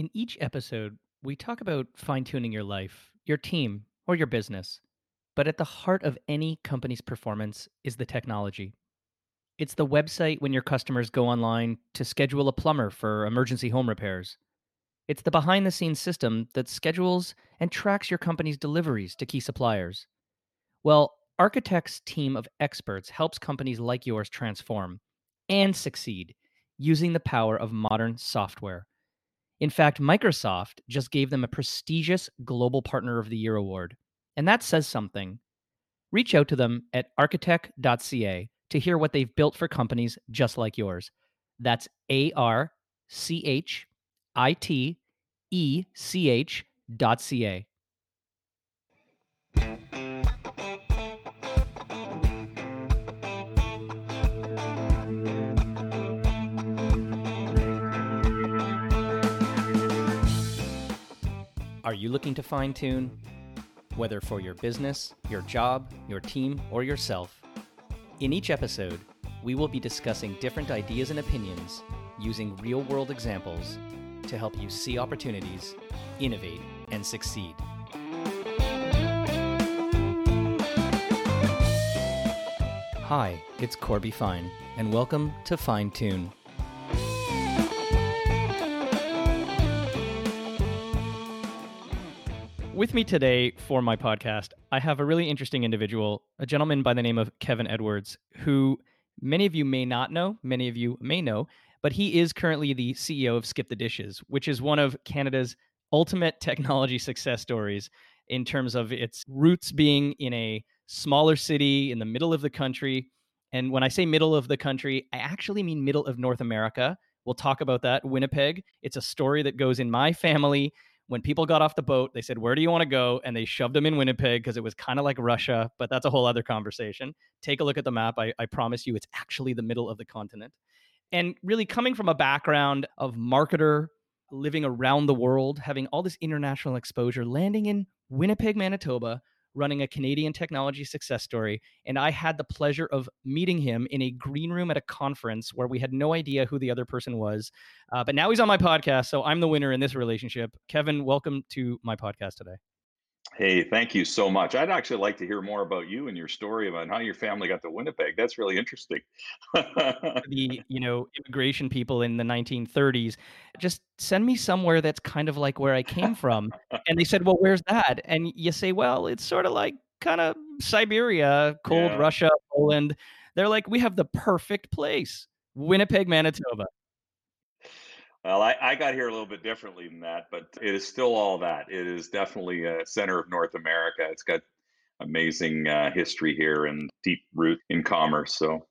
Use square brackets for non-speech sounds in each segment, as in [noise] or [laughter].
In each episode, we talk about fine tuning your life, your team, or your business. But at the heart of any company's performance is the technology. It's the website when your customers go online to schedule a plumber for emergency home repairs. It's the behind the scenes system that schedules and tracks your company's deliveries to key suppliers. Well, Architech's team of experts helps companies like yours transform and succeed using the power of modern software. In fact, Microsoft just gave them a prestigious Global Partner of the Year award. And that says something. Reach out to them at architech.ca to hear what they've built for companies just like yours. That's A R C H I T E C H dot C A. Are you looking to fine tune? Whether for your business, your job, your team, or yourself. In each episode, we will be discussing different ideas and opinions using real world examples to help you see opportunities, innovate, and succeed. Hi, it's Corby Fine, and welcome to Fine Tune. With me today for my podcast, I have a really interesting individual, a gentleman by the name of Kevin Edwards, who many of you may not know, many of you may know, but he is currently the CEO of Skip the Dishes, which is one of Canada's ultimate technology success stories in terms of its roots being in a smaller city in the middle of the country. And when I say middle of the country, I actually mean middle of North America. We'll talk about that. Winnipeg. It's a story that goes in my family when people got off the boat, they said, Where do you want to go? And they shoved them in Winnipeg because it was kind of like Russia, but that's a whole other conversation. Take a look at the map. I, I promise you, it's actually the middle of the continent. And really coming from a background of marketer, living around the world, having all this international exposure, landing in Winnipeg, Manitoba, running a Canadian technology success story. And I had the pleasure of meeting him in a green room at a conference where we had no idea who the other person was. Uh, but now he's on my podcast. So I'm the winner in this relationship. Kevin, welcome to my podcast today. Hey, thank you so much. I'd actually like to hear more about you and your story about how your family got to Winnipeg. That's really interesting. [laughs] the, you know, immigration people in the 1930s just send me somewhere that's kind of like where I came from. and they said, "Well, where's that?" And you say, "Well, it's sort of like kind of Siberia, cold yeah. Russia, Poland." They're like, "We have the perfect place. Winnipeg, Manitoba." Well, I, I, got here a little bit differently than that, but it is still all that. It is definitely a center of North America. It's got amazing uh, history here and deep root in commerce. So,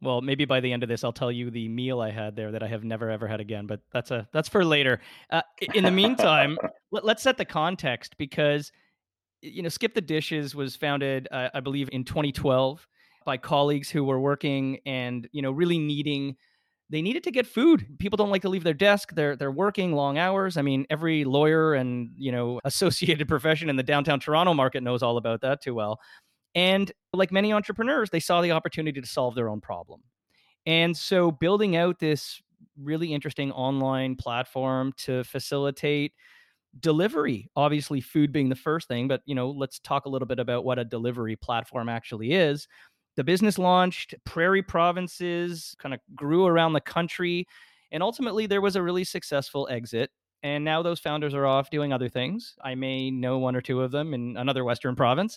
well, maybe by the end of this, I'll tell you the meal I had there that I have never ever had again. But that's a that's for later. Uh, in the meantime, [laughs] let, us set the context because you know, Skip the Dishes was founded, uh, I believe, in 2012 by colleagues who were working and you know really needing they needed to get food. People don't like to leave their desk. They're they're working long hours. I mean, every lawyer and you know [laughs] associated profession in the downtown Toronto market knows all about that too well. And like many entrepreneurs, they saw the opportunity to solve their own problem. And so building out this really interesting online platform to facilitate delivery obviously food being the first thing but you know let's talk a little bit about what a delivery platform actually is the business launched, prairie provinces kind of grew around the country, and ultimately there was a really successful exit. And now those founders are off doing other things. I may know one or two of them in another Western province.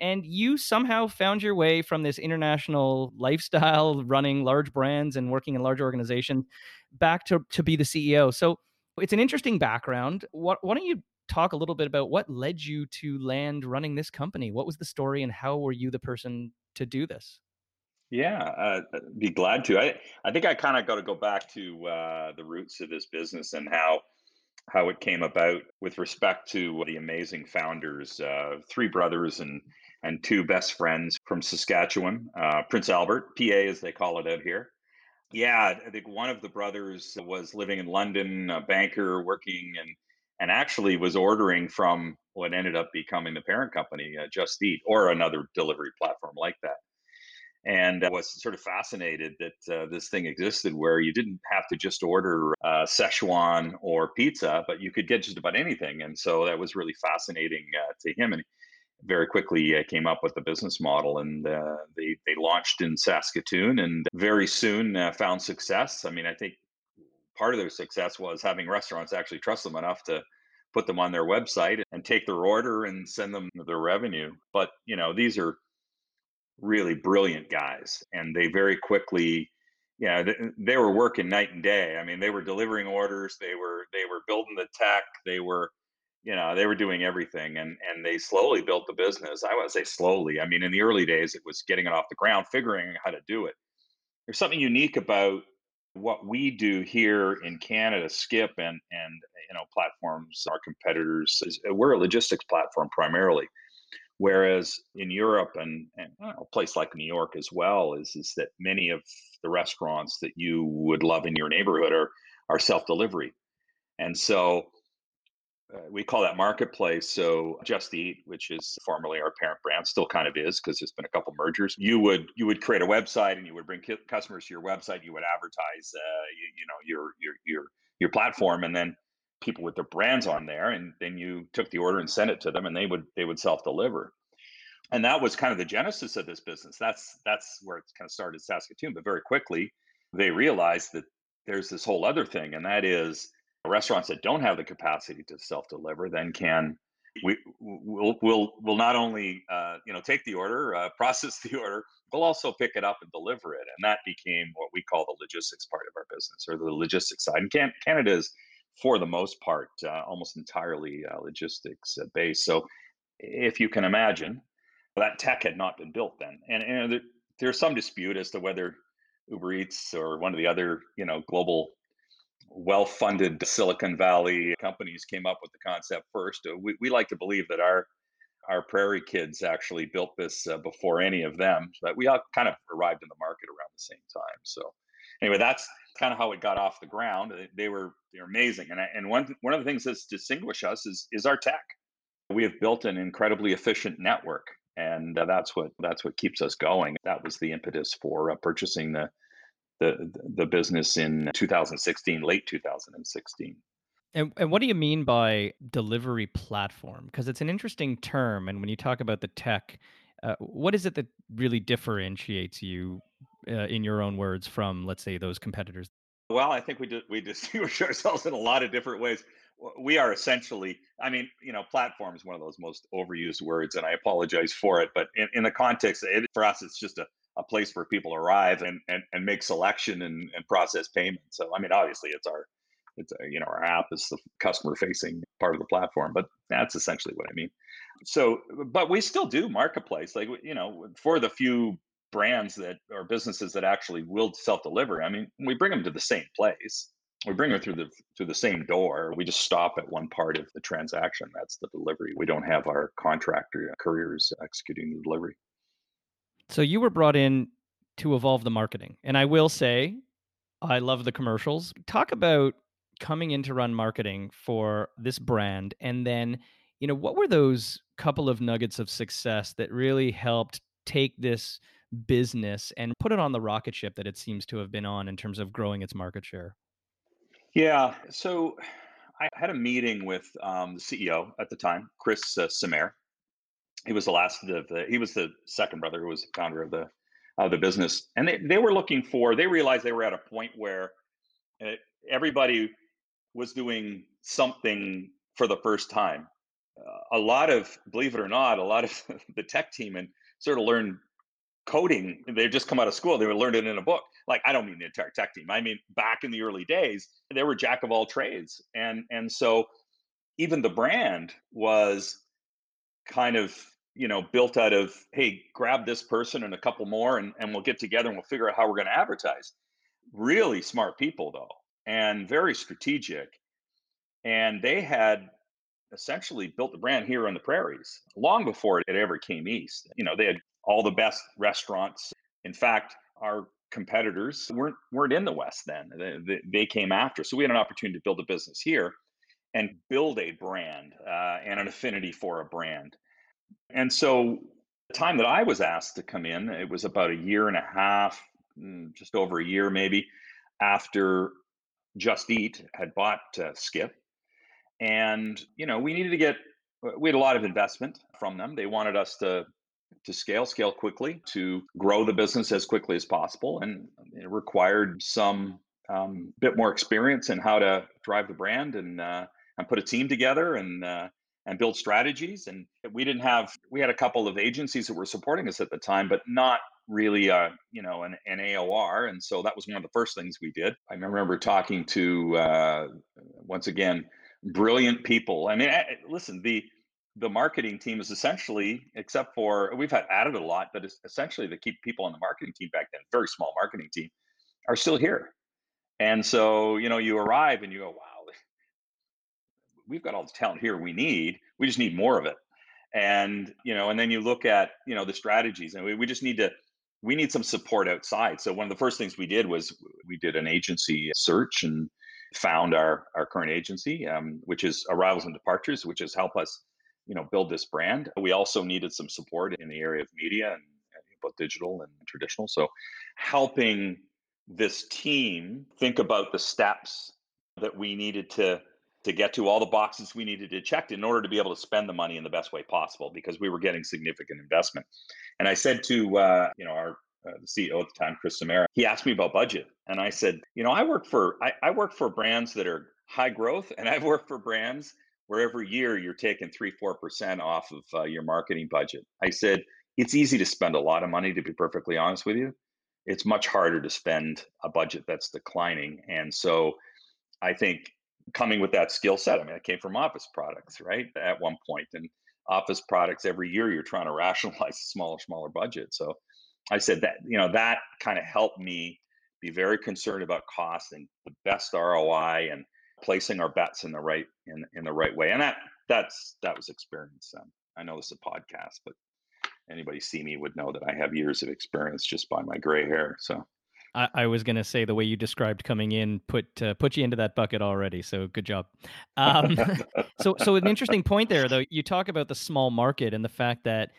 And you somehow found your way from this international lifestyle, running large brands and working in large organizations, back to, to be the CEO. So it's an interesting background. What, why don't you talk a little bit about what led you to land running this company? What was the story, and how were you the person to do this? Yeah, uh, uh, be glad to. I I think I kind of got to go back to uh, the roots of this business and how how it came about with respect to the amazing founders, uh, three brothers and and two best friends from Saskatchewan, uh, Prince Albert, PA as they call it out here. Yeah, I think one of the brothers was living in London, a banker working and and actually was ordering from what ended up becoming the parent company, uh, Just Eat, or another delivery platform like that. and I was sort of fascinated that uh, this thing existed where you didn't have to just order uh, Szechuan or pizza, but you could get just about anything. And so that was really fascinating uh, to him. And very quickly uh, came up with the business model and uh, they, they launched in Saskatoon and very soon uh, found success. I mean, I think part of their success was having restaurants actually trust them enough to put them on their website and take their order and send them their revenue. But, you know, these are really brilliant guys and they very quickly yeah they, they were working night and day i mean they were delivering orders they were they were building the tech they were you know they were doing everything and and they slowly built the business i would say slowly i mean in the early days it was getting it off the ground figuring how to do it there's something unique about what we do here in canada skip and and you know platforms our competitors is, uh, we're a logistics platform primarily. Whereas in Europe and, and a place like New York as well is is that many of the restaurants that you would love in your neighborhood are are self delivery, and so uh, we call that marketplace. So Just Eat, which is formerly our parent brand, still kind of is because there's been a couple mergers. You would you would create a website and you would bring customers to your website. You would advertise, uh, you, you know, your your your your platform, and then people with their brands on there and then you took the order and sent it to them and they would they would self deliver and that was kind of the genesis of this business that's that's where it kind of started saskatoon but very quickly they realized that there's this whole other thing and that is restaurants that don't have the capacity to self deliver then can we will will will not only uh, you know take the order uh, [laughs] process the order we'll also pick it up and deliver it and that became what we call the logistics part of our business or the logistics side and can, canada is for the most part, uh, almost entirely uh, logistics uh, based. So, if you can imagine, that tech had not been built then, and, and there, there's some dispute as to whether Uber Eats or one of the other, you know, global, well-funded Silicon Valley companies came up with the concept first. Uh, we, we like to believe that our our prairie kids actually built this uh, before any of them, but we all kind of arrived in the market around the same time. So anyway, that's kind of how it got off the ground. They were they're amazing, and I, and one one of the things that distinguish us is is our tech. We have built an incredibly efficient network, and uh, that's what that's what keeps us going. That was the impetus for uh, purchasing the the the business in 2016, late 2016. And, and what do you mean by delivery platform? Because it's an interesting term, and when you talk about the tech, uh, what is it that really differentiates you uh, in your own words, from let's say those competitors? Well, I think we do, we distinguish [laughs] ourselves in a lot of different ways. We are essentially, I mean, you know, platform is one of those most overused words, and I apologize for it. But in, in the context, it, for us, it's just a, a place where people arrive and, and, and make selection and, and process payment. So, I mean, obviously, it's our it's a, you know our app is the customer facing part of the platform but that's essentially what i mean so uh, but we still do marketplace like you know for the few brands that or businesses that actually will self deliver. I mean, we bring them to the same place. We bring them through the through the same door. We just stop at one part of the transaction. That's the delivery. We don't have our contractor uh, couriers executing the delivery. So you were brought in to evolve the marketing. And I will say, I love the commercials. Talk about coming in to run marketing for this brand and then, you know, what were those couple of nuggets of success that really helped take this business and put it on the rocket ship that it seems to have been on in terms of growing its market share? Yeah. So I had a meeting with um, the CEO at the time, Chris uh, He was the last of the, he was the second brother who was the founder of the, of the business. And they, they were looking for, they realized they were at a point where uh, everybody was doing something for the first time. Uh, a lot of, believe it or not, a lot of [laughs] the tech team and sort of learned coding they've just come out of school they would learn it in a book like i don't mean the entire tech team i mean back in the early days they were jack of all trades and and so even the brand was kind of you know built out of hey grab this person and a couple more and, and we'll get together and we'll figure out how we're going to advertise really smart people though and very strategic and they had essentially built the brand here on the prairies long before it ever came east you know they had all the best restaurants. In fact, our competitors weren't weren't in the West then. They, they came after, so we had an opportunity to build a business here and build a brand uh, and an affinity for a brand. And so the time that I was asked to come in, it was about a year and a half, mm, just over a year maybe, after Just Eat had bought uh, Skip. And, you know, we needed to get, we had a lot of investment from them. They wanted us to to scale, scale quickly, to grow the business as quickly as possible. And it required some um, bit more experience in how to drive the brand and uh, and put a team together and uh, and build strategies. And we didn't have we had a couple of agencies that were supporting us at the time, but not really a you know an, an AOR. And so that was one of the first things we did. I remember talking to uh, once again brilliant people. I mean, listen the the marketing team is essentially, except for we've had added a lot, but it's essentially the key people on the marketing team back then, very small marketing team, are still here. And so, you know, you arrive and you go, wow, we've got all the talent here we need. We just need more of it. And, you know, and then you look at, you know, the strategies and we, we just need to, we need some support outside. So one of the first things we did was we did an agency search and found our, our current agency, um, which is Arrivals and Departures, which has helped us you know build this brand. We also needed some support in the area of media and both digital and traditional. So helping this team think about the steps that we needed to to get to all the boxes we needed to check in order to be able to spend the money in the best way possible because we were getting significant investment. And I said to uh, you know our uh, the CEO at the time, Chris Simair, he asked me about budget, and I said, you know, I work for I, I work for brands that are high growth, and I've worked for brands where every year you're taking three, four percent off of uh, your marketing budget. I said it's easy to spend a lot of money. To be perfectly honest with you, it's much harder to spend a budget that's declining. And so, I think coming with that skill set. I mean, I came from office products, right? At one point, and office products every year you're trying to [laughs] rationalize a smaller, smaller budget. So, I said that you know that kind of helped me be very concerned about cost and the best ROI and placing our bets in the right in in the right way and that that's that was experience um, i know this is a podcast but anybody see me would know that i have years of experience just by my gray hair so I, I was going to say the way you described coming in put uh, put you into that bucket already. So good job. Um, [laughs] so so an interesting point there, though. You talk about the small market and the fact that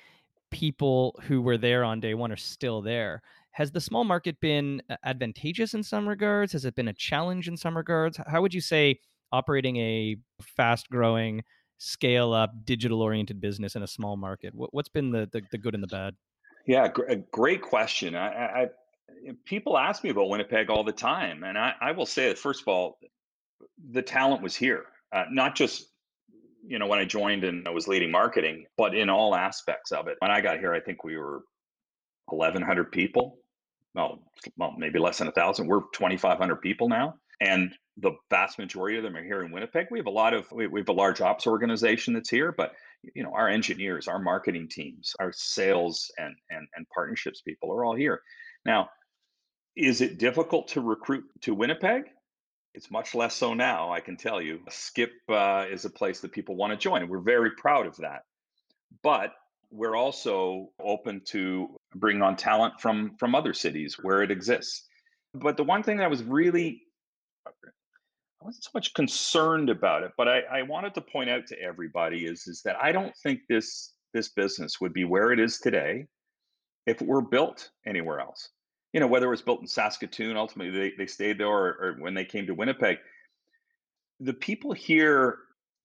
people who were there on day one are still there. Has the small market been uh, advantageous in some regards? Has it been a challenge in some regards? How would you say operating a fast growing, scale up, digital oriented business in a small market? What's been the, the, the good and the bad? Yeah, gr- great question. I, I, people ask me about Winnipeg all the time, and I, I will say that first of all, the talent was here, uh, not just you know when I joined and I was leading marketing, but in all aspects of it. When I got here, I think we were 1,100 people. Well, well, maybe less than a thousand. We're 2,500 people now, and the vast majority of them are here in Winnipeg. We have a lot of we, we have a large ops organization that's here, but you know our engineers, our marketing teams, our sales and and and partnerships people are all here. Now, is it difficult to recruit to Winnipeg? It's much less so now, I can tell you. Skip uh, is a place that people want to join, we're very proud of that. But we're also open to bringing on talent from from other cities where it exists. But the one thing that I was really I wasn't so much concerned about it, but I, I wanted to point out to everybody is is that I don't think this this business would be where it is today if it were built anywhere else. You know, whether it was built in Saskatoon, ultimately they, they stayed there, or, or when they came to Winnipeg. The people here,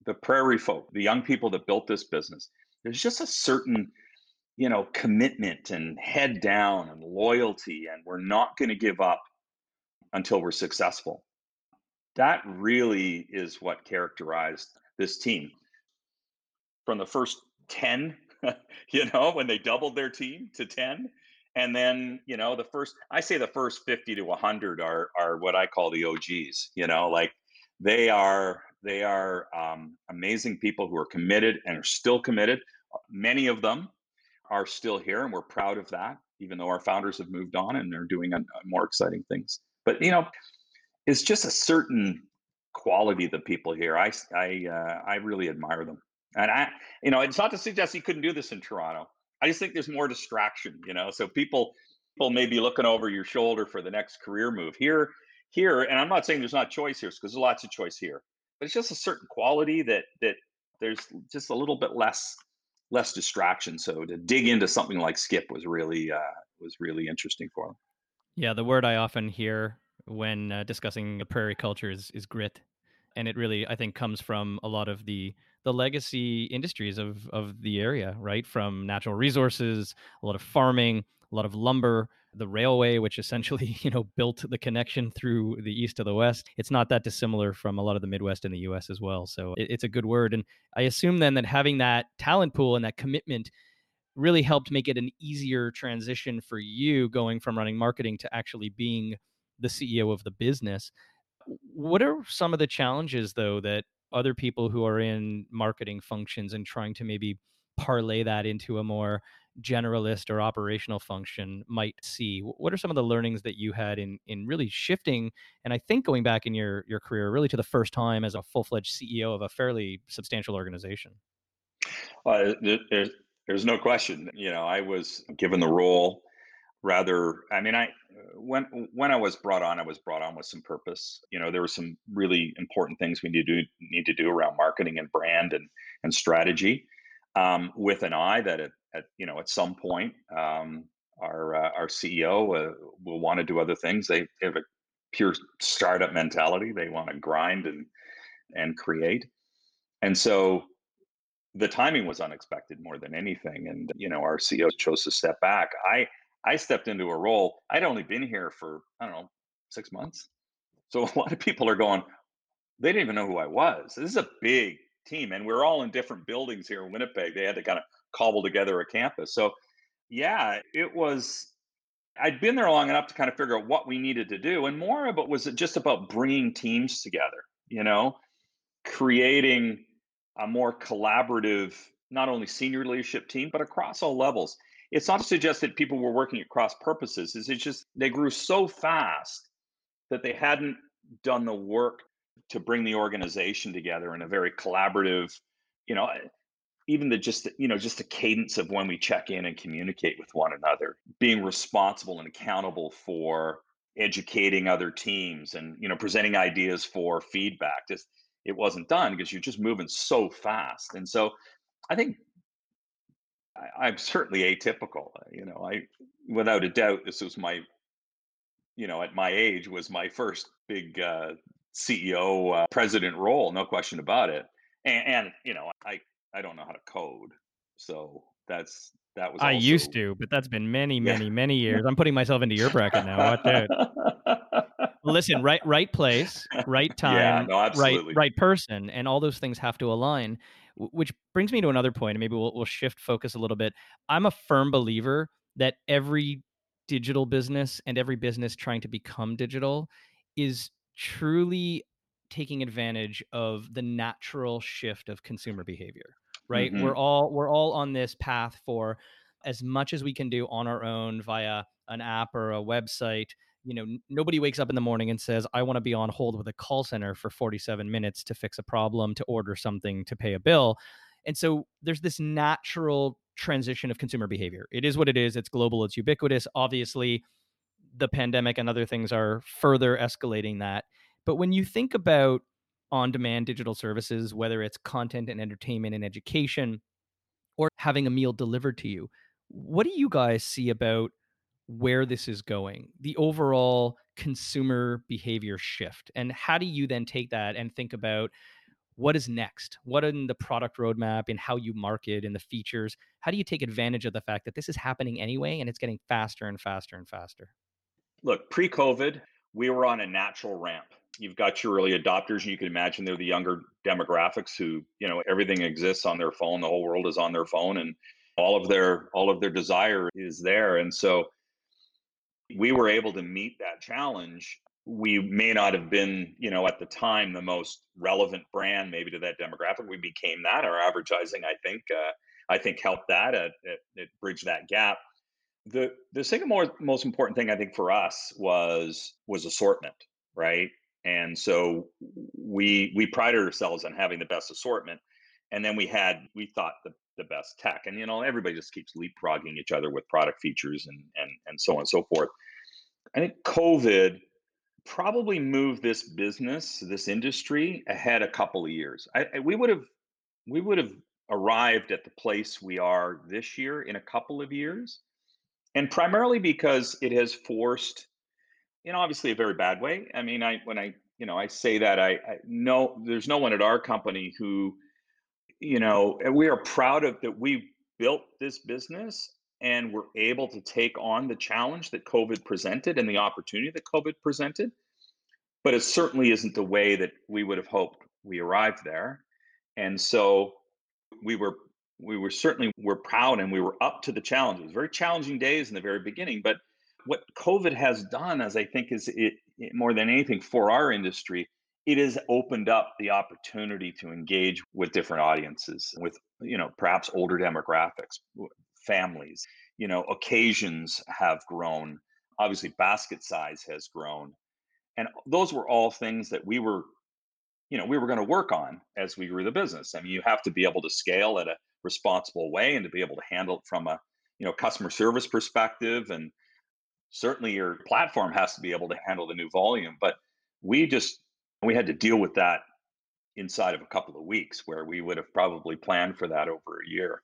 the prairie folk, the young people that built this business, there's just a certain you know commitment and head down and loyalty and we're not going to give up until we're successful that really is what characterized this team from the first 10 [laughs] you know when they doubled their team to 10 and then you know the first i say the first 50 to 100 are are what i call the og's you know like they are they are um, amazing people who are committed and are still committed Many of them are still here, and we're proud of that, even though our founders have moved on and they're doing a, a more exciting things. But you know, it's just a certain quality of the people here. I I uh, I really admire them, and I you know it's not to suggest you couldn't do this in Toronto. I just think there's more distraction, you know. So people people may be looking over your shoulder for the next career move here here, and I'm not saying there's not choice here because there's lots of choice here, but it's just a certain quality that that there's just a little bit less less distraction. So to dig into something like Skip was really uh, was really interesting for them. Yeah, the word I often hear when uh, discussing the prairie culture is, is grit, and it really I think comes from a lot of the the legacy industries of of the area, right? From natural resources, a lot of farming, a lot of lumber, the railway, which essentially [laughs] you know built the connection through the east to the west. It's not that dissimilar from a lot of the Midwest in the U.S. as well. So it, it's a good word, and I assume then that having that talent pool and that commitment really helped make it an easier transition for you going from running marketing to actually being the CEO of the business. What are some of the challenges though that other people who are in marketing functions and trying to maybe parlay that into a more generalist or operational function might see what are some of the learnings that you had in in really shifting and i think going back in your your career really to the first time as a full-fledged ceo of a fairly substantial organization uh, there's there's no question. You know, I was given the role rather I mean I when when I was brought on I was brought on with some purpose. You know, there were some really important things we need to do need to do around marketing and brand and and strategy um, with an eye that at, at, you know at some point um, our uh, our CEO uh, will want to do other things. They have a pure startup mentality. They want to grind and and create. And so the timing was unexpected more than anything. And, you know, our CEO chose to step back. I, I stepped into a role. I'd only been here for, I don't know, six months. So [laughs] a lot of people are going, they didn't even know who I was. This is a big team. And we're all in different buildings here in Winnipeg. They had to kind of cobble together a campus. So, yeah, it was, I'd been there long enough to kind of figure out what we needed to do. And more of it was it just about bringing teams together, you know, creating a more collaborative, not only senior leadership team, but across all levels. It's not to suggest that people were working at cross purposes. It's just they grew so fast that they hadn't done the work to bring the organization together in a very collaborative, you know, eh, even the just you know just the cadence of when we check in and communicate with one another, being responsible and accountable for educating other teams and you know presenting ideas for feedback. Just it wasn't done because you're just moving so fast. And so I think I, am certainly atypical. Uh, you know, I without a doubt this was my, you know, at my age was my first big uh, CEO uh, president role, no question about it. And, and you know, I I don't know how to code, so that's that was. I also, used to, but that's been many, many, yeah. many [laughs] years. I'm putting myself into your bracket now. Watch out. Listen, right, right place, right [laughs] time, yeah, no, right, right person, and all those things have to align. Which brings me to another point, and maybe we'll we'll shift focus a little bit. I'm a firm believer that every digital business and every business trying to become digital is truly taking advantage of the natural shift of consumer behavior right mm-hmm. we're all we're all on this path for as much as we can do on our own via an app or a website you know nobody wakes up in the morning and says i want to be on hold with a call center for 47 minutes to fix a problem to order something to pay a bill. And so there's this natural transition of consumer behavior. It is what it is. It's global. It's ubiquitous. Obviously the pandemic and other things are further escalating that. But when you think about on demand digital services, whether it's content and entertainment and education or having a meal delivered to you. What do you guys see about where this is going, the overall consumer behavior shift? And how do you then take that and think about what is next? What in the product roadmap and how you market and the features? How do you take advantage of the fact that this is happening anyway and it's getting faster and faster and faster? Look, pre COVID, we were on a natural ramp you've got your early adopters and you can imagine they're the younger demographics who you know everything exists on their phone the whole world is on their phone and all of their all of their desire is there and so we were able to meet that challenge we may not have been you know at the time the most relevant brand maybe to that demographic. We became that. Our advertising i think uh, i think helped that it, it, it bridged that gap. The the second more, most important thing i think for us was was assortment right? And so we we prided ourselves on having the best assortment and then we had we thought the, the best tech and you know everybody just keeps leapfrogging each other with product features and and and so on and so forth i think covid probably moved this business this industry ahead a couple of years I, I we would have we would have arrived at the place we are this year in a couple of years. And primarily because it has forced, you know, obviously a very bad way. I mean, I when I you know I say that I, I know there's no one at our company who, you know, and we are proud of that we built this business and we're able to take on the challenge that COVID presented and the opportunity that COVID presented. But it certainly isn't the way that we would have hoped we arrived there. And so we were we were certainly were proud and we were up to the challenges. Very challenging days in the very beginning, but what COVID has done, as I think is it, it more than anything for our industry, it has opened up the opportunity to engage with different audiences, with you know perhaps older demographics, families. You know, occasions have grown. Obviously, basket size has grown, and those were all things that we were you know we were going to work on as we grew the business i mean you have to be able to scale at a responsible way and to be able to handle it from a you know customer service perspective and certainly your platform has to be able to handle the new volume but we just we had to deal with that inside of a couple of weeks where we would have probably planned for that over a year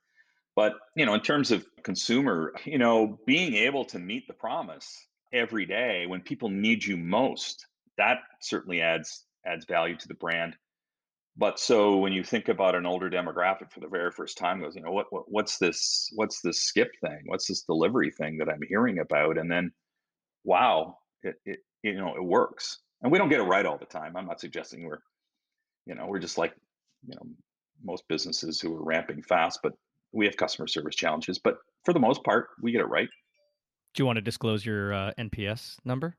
but you know in terms of consumer [laughs] you know being able to meet the promise every day when people need you most that certainly adds adds value to the brand. But so when you think about an older demographic for the very first time, goes, you know, what, what what's this what's this skip thing? What's this delivery thing that I'm hearing about? And then, wow, it, it you know it works. And we don't get it right all the time. I'm not suggesting we're, you know, we're just like, you know, most businesses who are ramping fast, but we have customer service challenges. But for the most part, we get it right. Do you want to disclose your uh, NPS number?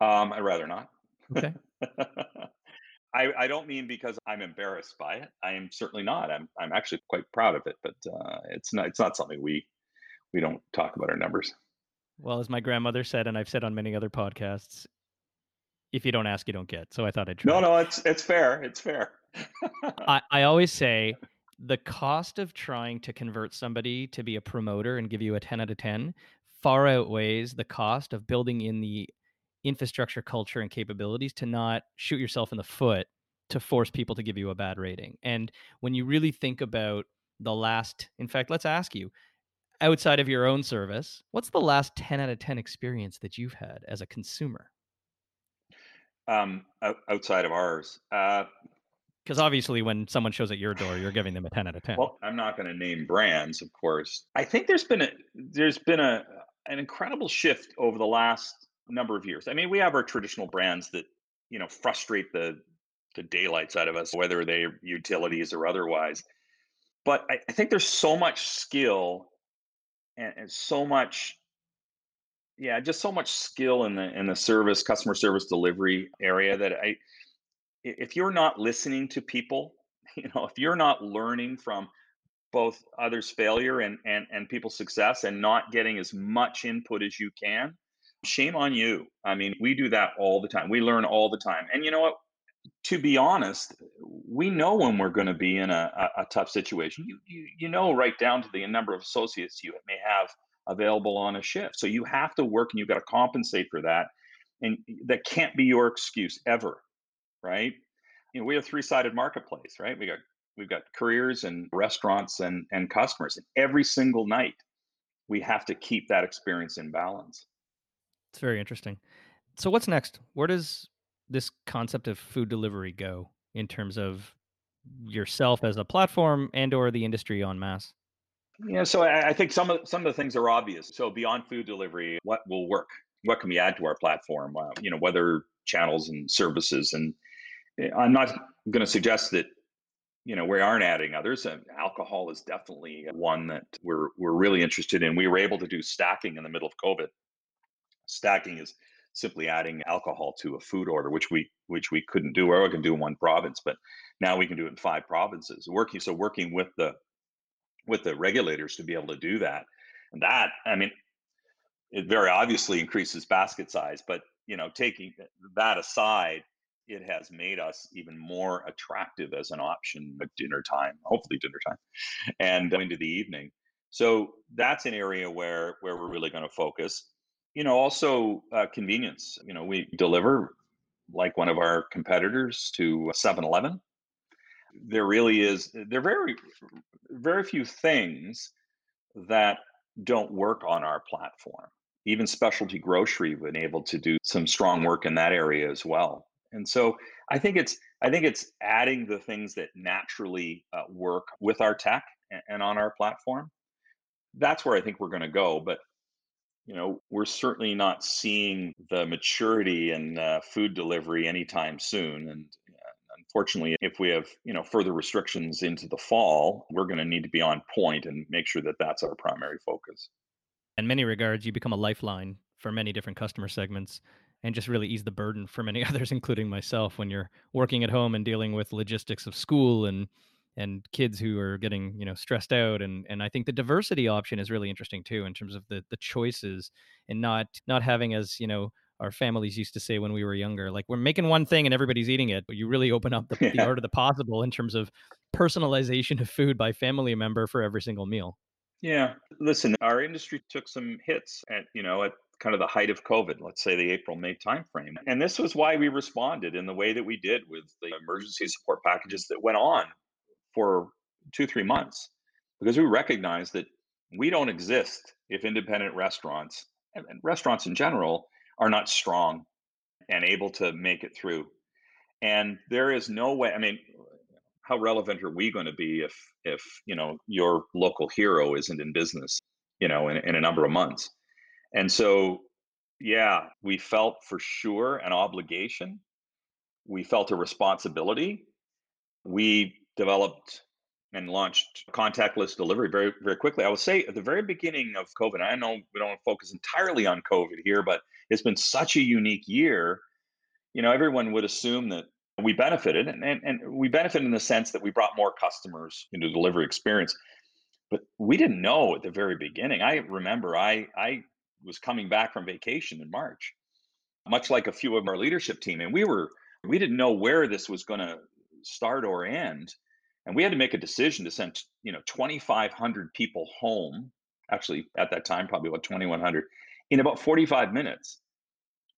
Um, I'd rather not. Okay. [laughs] I, I don't mean because I'm embarrassed by it. I am certainly not. I'm I'm actually quite proud of it, but uh, it's not it's not something we we don't talk about our numbers. Well, as my grandmother said, and I've said on many other podcasts, if you don't ask, you don't get. So I thought I'd try. No, no, it's it's fair. It's fair. [laughs] I, I always say the cost of trying to convert somebody to be a promoter and give you a 10 out of 10 far outweighs the cost of building in the infrastructure, culture, and capabilities to not shoot yourself in the foot to force people to give you a bad rating. And when you really think about the last, in fact, let's ask you outside of your own service, what's the last 10 out of 10 experience that you've had as a consumer? Um, outside of ours, because uh, obviously, when someone shows at your door, you're giving them a 10 out of 10. Well, I'm not going to name brands, of course. I think there's been a there's been a an incredible shift over the last number of years. I mean, we have our traditional brands that you know frustrate the the daylights out of us, whether they're utilities or otherwise. But I, I think there's so much skill and, and so much yeah just so much skill in the in the service customer service delivery area that i if you're not listening to people [laughs] you know if you're not learning from both others failure and and and people's success and not getting as much input as you can shame on you. I mean, we do that all the time. We learn all the time. And you know what? To be honest, we know when we're going to be in a, a, a tough situation. You, you, you know, right down to the number of associates you may have available on a shift. So you have to work and you've got to compensate for that. And that can't be your excuse ever, right? You know, we have three-sided marketplace, right? We got we've got careers and restaurants and and customers. And every single night, we have to keep that experience in balance. It's very interesting. So what's next? Where does this concept of food delivery go in terms of yourself as a platform and or the industry en masse? Yeah, so I, I think some of some of the things are obvious. So beyond food delivery, what will work? What can we add to our platform? Uh, you know, whether channels and services. And eh, I'm not going to suggest that you know we aren't adding others. Uh, alcohol is definitely one that we're we're really interested in. We were able to do stacking in the middle of COVID, Stacking is simply adding alcohol to a food order, which we which we couldn't do, or we can do in one province, but now we can do it in five provinces. Working so working with the with the regulators to be able to do that, and that I mean, it very obviously increases basket size, but you know, taking that aside, it has made us even more attractive as an option at dinner time, hopefully dinner time, and into the evening. So that's an area where where we're really going to focus. You know also uh, convenience. You know we deliver like one of our competitors to 7-eleven there really is there are very very few things that don't work on our platform. Even specialty grocery have been able to do some strong work in that area as well. And so I think it's I think it's adding the things that naturally uh, work with our tech and, and on our platform. That's where I think we're going to go. But you know, we're certainly not seeing the maturity in uh, food delivery anytime soon. And unfortunately, if we have you know further restrictions into the fall, we're going to need to be on point and make sure that that's our primary focus. In many regards, you become a lifeline for many different customer segments and just really ease the burden for many [laughs] others, including myself, when you're working at home and dealing with logistics of school and and kids who are getting you know stressed out and and I think the diversity option is really interesting too in terms of the the choices and not not having as you know our families used to say when we were younger like we're making one thing and everybody's eating it but you really open up the, [laughs] yeah. the art of the possible in terms of personalization of food by family member for every single meal yeah listen our industry took some hits at you know at kind of the height of covid let's say the april may timeframe and this was why we responded in the way that we did with the emergency support packages that went on for two, three months because we recognize that we don't exist if independent restaurants and, restaurants in general are not strong and able to make it through. And there is no way, I mean, how relevant are we going to be if if you know your local hero isn't in business you know in, in a number of months? And so yeah we felt for sure an obligation. We felt a responsibility. We developed and launched contactless delivery very very quickly. I will say at the very beginning of COVID, I know we don't focus entirely on COVID here, but it's been such a unique year. You know, everyone would assume that we benefited, and, and, and we benefited in the sense that we brought more customers into delivery experience. But we didn't know at the very beginning. I remember I I was coming back from vacation in March, much like a few of our leadership team, and we were we didn't know where this was going to start or end and we had to make a decision to send you know 2500 people home actually at that time probably about 2100 in about 45 minutes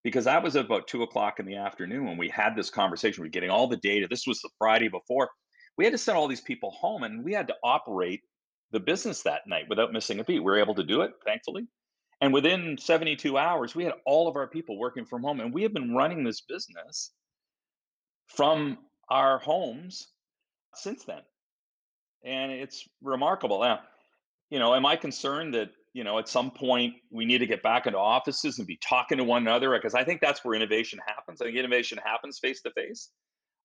because that was about two o'clock in the afternoon when we had this conversation we are getting all the data this was the friday before we had to send all these people home and we had to operate the business that night without missing a beat we were able to do it thankfully and within 72 hours we had all of our people working from home and we have been running this business from our homes since then. And it's remarkable. Now, you know, am I concerned that, you know, at some point we need to get back into offices and be talking to one another? Because I think that's where innovation happens. I think innovation happens face to face.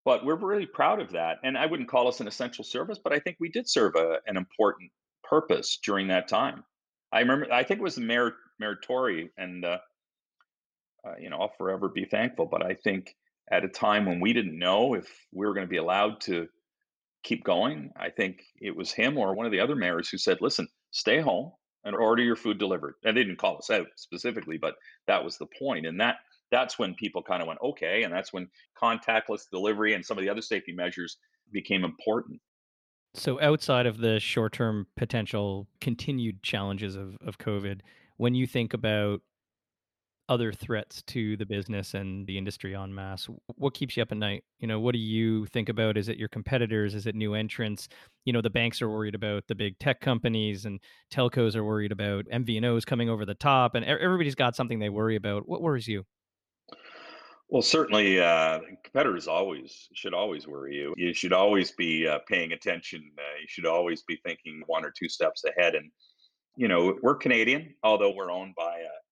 But we're really proud of that. And I wouldn't call us an essential service, but I think we did serve a, an important purpose during that time. I remember, I think it was Mayor, Mayor Tory, and, uh, uh, you know, I'll forever be thankful. But I think at a time when we didn't know if we were going to be allowed to keep going. I think it was him or one of the other mayors who said, listen, stay home and order your food delivered. And they didn't call us out specifically, but that was the point. And that that's when people kind of went, okay. And that's when contactless delivery and some of the other safety measures became important. So outside of the short-term potential continued challenges of, of COVID, when you think about other threats to the business and the industry en masse what keeps you up at night you know what do you think about is it your competitors is it new entrants you know the banks are worried about the big tech companies and telcos are worried about mvnos coming over the top and everybody's got something they worry about what worries you well, certainly, uh, competitors always should always worry you. You should always be uh, paying attention. Uh, you should always be thinking one or two steps ahead. And you know, we're Canadian, although we're owned by a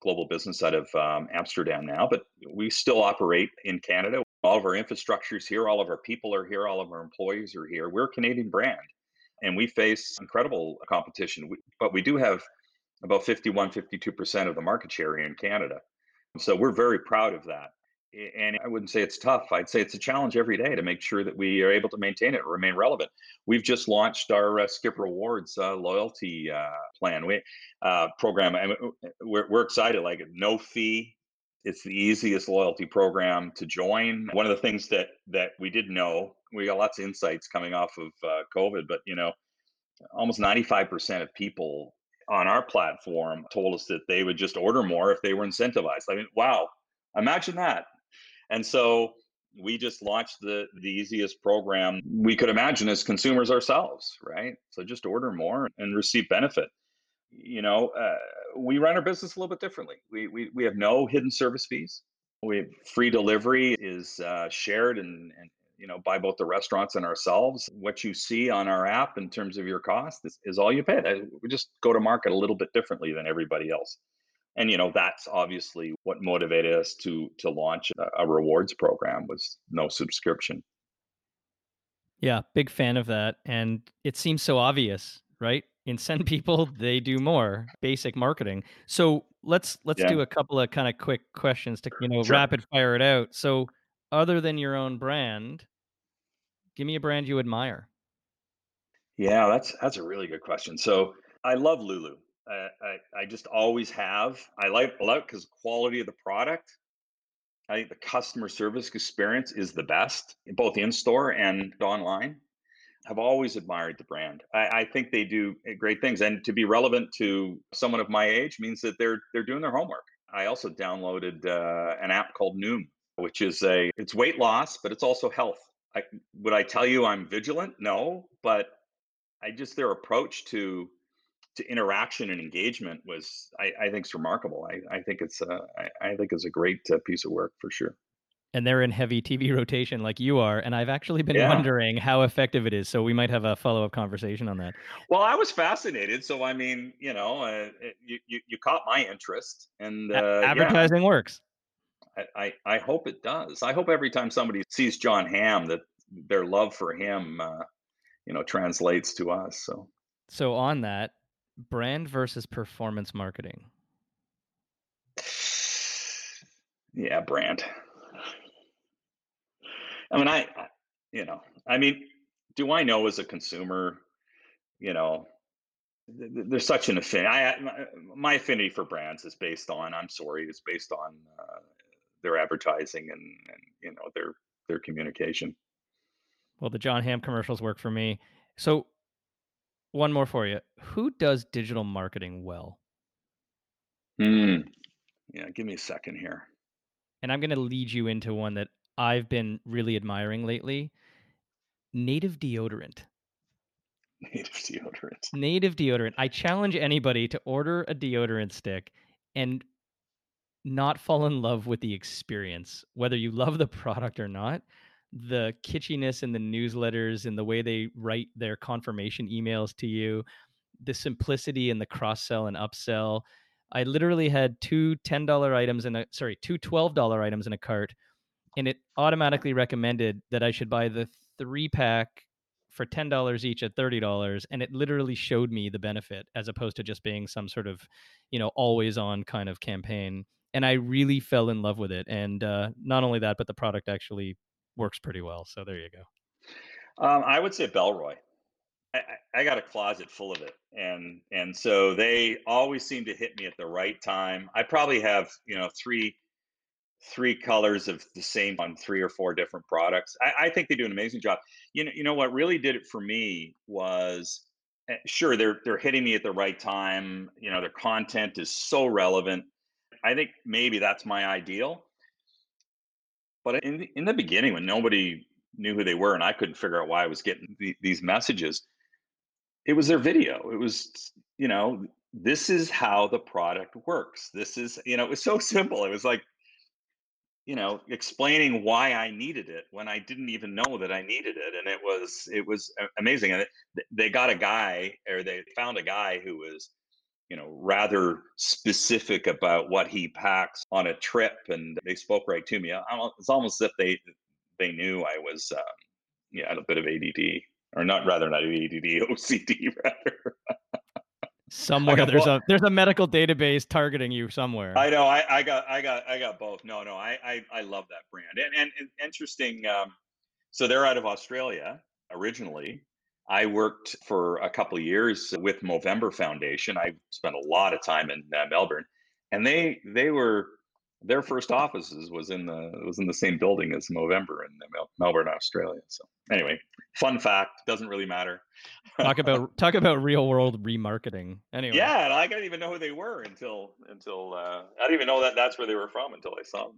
global business out of um, Amsterdam now, but we still operate in Canada. All of our infrastructure is here, all of our people are here, all of our employees are here. We're a Canadian brand and we face incredible competition. We, but we do have about 51, 52% of the market share here in Canada. So we're very proud of that and I wouldn't say it's tough. I'd say it's a challenge every day to make sure that we are able to maintain it, remain relevant. We've just launched our uh, Skip Rewards uh, loyalty uh, plan we, uh, program. and we're, we're excited. Like no fee. It's the easiest loyalty program to join. One of the things that that we did know, we got lots of insights coming off of uh, COVID, but you know, almost 95% of people on our platform told us that they would just order more if they were incentivized. I mean, wow, imagine that and so, we just launched the the easiest program we could imagine as consumers ourselves, right? So just order more and receive benefit. You know, uh, we run our business a little bit differently. We we we have no hidden service fees. We have free delivery is uh, shared and, and you know by both the restaurants and ourselves. What you see on our app in terms of your cost is, is all you pay. We just go to market a little bit differently than everybody else and you know that's obviously what motivated us to to launch a, rewards program was no subscription. Yeah big fan of that and it seems so obvious right? Incent people they do more basic marketing. So let's let's yeah. do a couple of kind of quick questions to you know sure. rapid fire it out. So other than your own brand give me a brand you admire. Yeah that's that's a really good question. So i love lulu I, I, just always have. I like a lot because quality of the product. I think the customer service experience is the best, both in store and online. I've always admired the brand. I, I, think they do eh, great things, and to be relevant to someone of my age means that they're they're doing their homework. I also downloaded uh, an app called Noom, which is a it's weight loss, but it's also health. I, would I tell you I'm vigilant? No, but I just their approach to to interaction and engagement was I, I think is remarkable. I, I think it's a, I, I think it's a great uh, piece of work for sure. And they're in heavy TV [laughs] rotation like you are, and I've actually been yeah. wondering how effective it is. So we might have a follow up conversation on that. Well, I was fascinated. So I mean, you know, uh, you, you, you caught my interest, and uh, advertising yeah. works. I, I, I hope it does. I hope every time somebody sees Jon Hamm that their love for him, uh, you know, translates to us. So so on that, brand versus performance marketing? Yeah, brand. I mean, I, you know, I mean, do I know as a consumer, you know, there's such an affinity. I, my affinity for brands is based on, I'm sorry, it's based on uh, their advertising and, and, you know, their, their communication. Well, the Jon Hamm commercials work for me. So one more for you. Who does digital marketing well? Hmm. Yeah, give me a second here. And I'm going to lead you into one that I've been really admiring lately. Native deodorant. [laughs] Native deodorant. Native deodorant. I challenge anybody to order a deodorant stick and not fall in love with the experience, whether you love the product or not the kitschiness in the newsletters and the way they write their confirmation emails to you, the simplicity and the cross sell and upsell. I literally had two $10 items in a sorry, two $12 items in a cart and it automatically recommended that I should buy the 3 pack for $10 each at $30 and it literally showed me the benefit as opposed to just being some sort of, you know, always on kind of campaign and I really fell in love with it. And uh, not only that, but the product actually works pretty well. So there you go. Um, I would say Bellroy. I, I, got a closet full of it, and and so they always seem to hit me at the right time. I probably have you know three three colors of the same on three or four different products. I, I think they do an amazing job. You know, you know what really did it for me was eh, sure they're they're hitting me at the right time. You know, their content is so relevant. I think maybe that's my ideal. But in the, in the beginning, when nobody knew who they were, and I couldn't figure out why I was getting the, these messages, it was their video. It was, you know, this is how the product works. This is, you know, it was so [laughs] simple. It was like, you know, explaining why I needed it when I didn't even know that I needed it, and it was it was amazing. And they got a guy, or they found a guy who was you know, rather specific about what he packs on a trip, and they spoke right to me. It's almost as if they they knew I was, um, yeah, a bit of ADD, or not rather not ADD, OCD [laughs] rather. [laughs] somewhere there's a there's a medical database targeting you somewhere. I know. I, I got I got I got both. No, no. I I, I love that brand, and and, and interesting. Um, so they're out of Australia originally, I worked for a couple of years with Movember Foundation. I spent a lot of time in uh, Melbourne, and they they were their first offices was in the was in the same building as Movember in Mel- Melbourne, Australia. So anyway, fun fact doesn't really matter. talk [laughs] about talk about real world remarketing. Anyway, yeah, I didn't even know who they were until until uh, I didn't even know that that's where they were from until I saw them.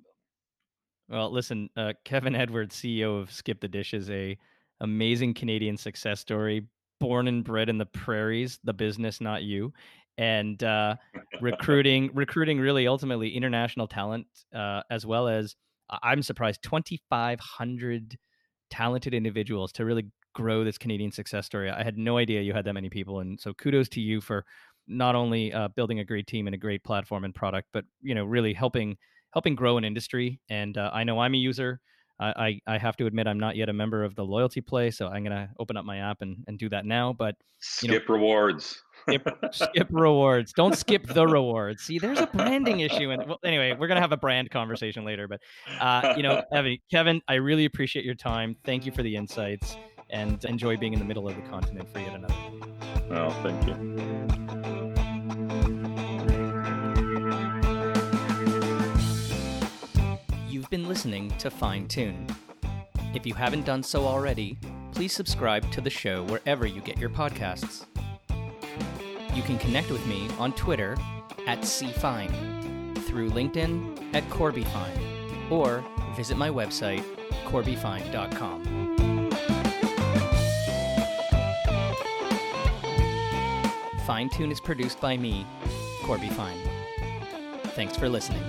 Well, listen, uh, Kevin Edwards, CEO of Skip the Dish, is a amazing Canadian success story. Born and bred in the prairies, the business, not you, and uh, [laughs] recruiting, recruiting really ultimately international talent uh, as well as I'm surprised 2,500 talented individuals to really grow this Canadian success story. I had no idea you had that many people, and so kudos to you for not only uh, building a great team and a great platform and product, but you know really helping helping grow an industry. And uh, I know I'm a user. I, I, I have to admit I'm not yet a member of the loyalty play, so I'm gonna open up my app and, and do that now. But you skip know, rewards. Skip, [laughs] skip rewards. Don't skip the rewards. See, there's a branding issue. And well, anyway, we're gonna have a brand conversation later. But uh, you know, [laughs] Evan, Kevin, I really appreciate your time. Thank you for the insights, and enjoy being in the middle of the continent for yet another. Oh, thank you. You've been listening to Fine Tune. If you haven't done so already, please subscribe to the show wherever you get your podcasts. You can connect with me on Twitter at CFine, through LinkedIn at CorbyFine, or visit my website, corbyfine.com. Fine Tune is produced by me, Corby Fine. Thanks for listening.